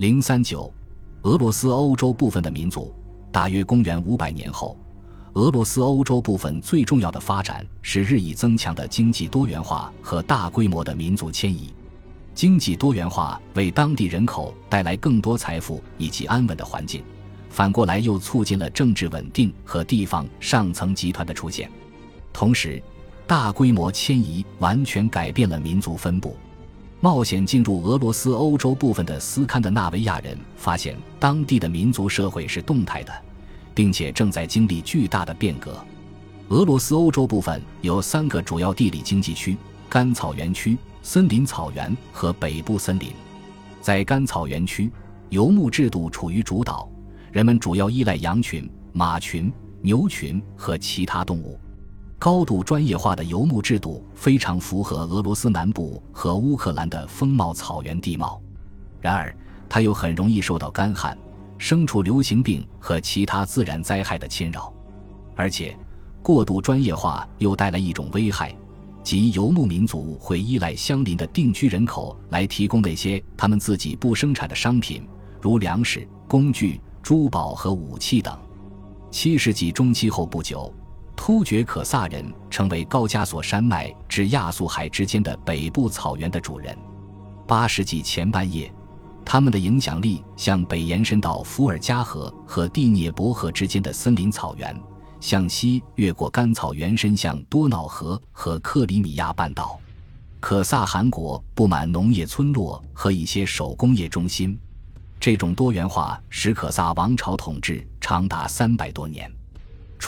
零三九，俄罗斯欧洲部分的民族，大约公元五百年后，俄罗斯欧洲部分最重要的发展是日益增强的经济多元化和大规模的民族迁移。经济多元化为当地人口带来更多财富以及安稳的环境，反过来又促进了政治稳定和地方上层集团的出现。同时，大规模迁移完全改变了民族分布。冒险进入俄罗斯欧洲部分的斯堪的纳维亚人发现，当地的民族社会是动态的，并且正在经历巨大的变革。俄罗斯欧洲部分有三个主要地理经济区：干草原区、森林草原和北部森林。在干草原区，游牧制度处于主导，人们主要依赖羊群、马群、牛群和其他动物。高度专业化的游牧制度非常符合俄罗斯南部和乌克兰的风貌草原地貌，然而它又很容易受到干旱、牲畜流行病和其他自然灾害的侵扰。而且，过度专业化又带来一种危害，即游牧民族会依赖相邻的定居人口来提供那些他们自己不生产的商品，如粮食、工具、珠宝和武器等。七世纪中期后不久。突厥可萨人成为高加索山脉至亚速海之间的北部草原的主人。八世纪前半叶，他们的影响力向北延伸到伏尔加河和第聂伯河之间的森林草原，向西越过干草原，伸向多瑙河和克里米亚半岛。可萨汗国布满农业村落和一些手工业中心。这种多元化使可萨王朝统治长达三百多年。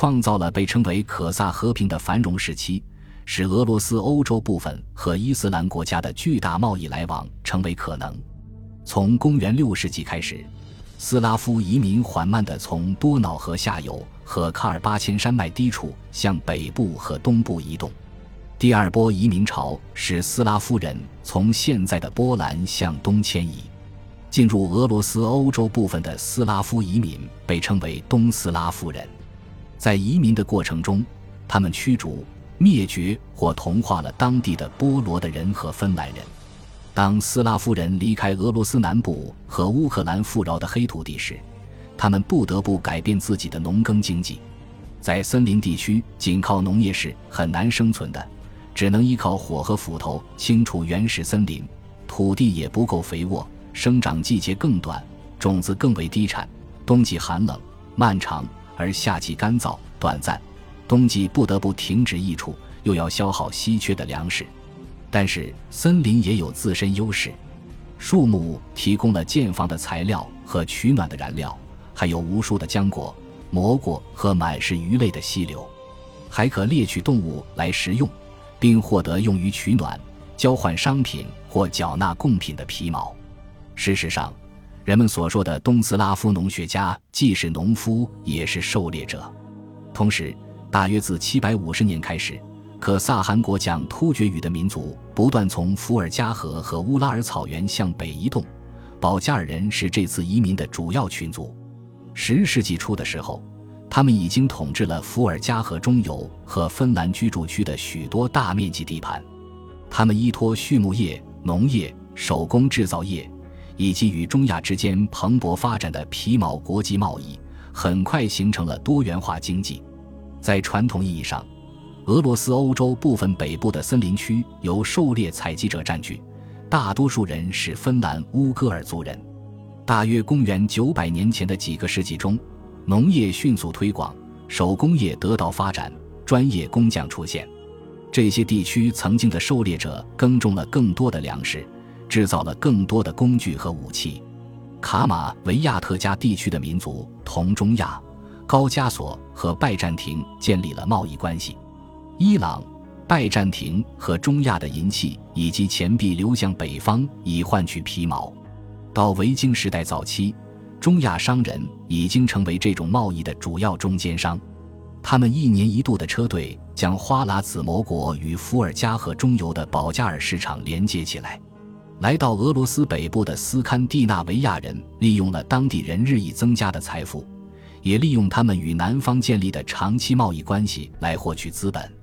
创造了被称为可萨和平的繁荣时期，使俄罗斯欧洲部分和伊斯兰国家的巨大贸易来往成为可能。从公元六世纪开始，斯拉夫移民缓慢地从多瑙河下游和卡尔巴阡山脉低处向北部和东部移动。第二波移民潮使斯拉夫人从现在的波兰向东迁移，进入俄罗斯欧洲部分的斯拉夫移民被称为东斯拉夫人。在移民的过程中，他们驱逐、灭绝或同化了当地的波罗的人和芬兰人。当斯拉夫人离开俄罗斯南部和乌克兰富饶的黑土地时，他们不得不改变自己的农耕经济。在森林地区，仅靠农业是很难生存的，只能依靠火和斧头清除原始森林。土地也不够肥沃，生长季节更短，种子更为低产，冬季寒冷漫长。而夏季干燥短暂，冬季不得不停止益处，又要消耗稀缺的粮食。但是森林也有自身优势，树木提供了建房的材料和取暖的燃料，还有无数的浆果、蘑菇和满是鱼类的溪流，还可猎取动物来食用，并获得用于取暖、交换商品或缴纳贡品的皮毛。事实上。人们所说的东斯拉夫农学家，既是农夫，也是狩猎者。同时，大约自750年开始，可萨汗国讲突厥语的民族不断从伏尔加河和乌拉尔草原向北移动。保加尔人是这次移民的主要群族。十世纪初的时候，他们已经统治了伏尔加河中游和芬兰居住区的许多大面积地盘。他们依托畜牧业、农业、手工制造业。以及与中亚之间蓬勃发展的皮毛国际贸易，很快形成了多元化经济。在传统意义上，俄罗斯欧洲部分北部的森林区由狩猎采集者占据，大多数人是芬兰乌戈尔族人。大约公元九百年前的几个世纪中，农业迅速推广，手工业得到发展，专业工匠出现。这些地区曾经的狩猎者耕种了更多的粮食。制造了更多的工具和武器。卡马维亚特加地区的民族同中亚、高加索和拜占庭建立了贸易关系。伊朗、拜占庭和中亚的银器以及钱币流向北方，以换取皮毛。到维京时代早期，中亚商人已经成为这种贸易的主要中间商。他们一年一度的车队将花剌子模国与伏尔加河中游的保加尔市场连接起来。来到俄罗斯北部的斯堪的纳维亚人利用了当地人日益增加的财富，也利用他们与南方建立的长期贸易关系来获取资本。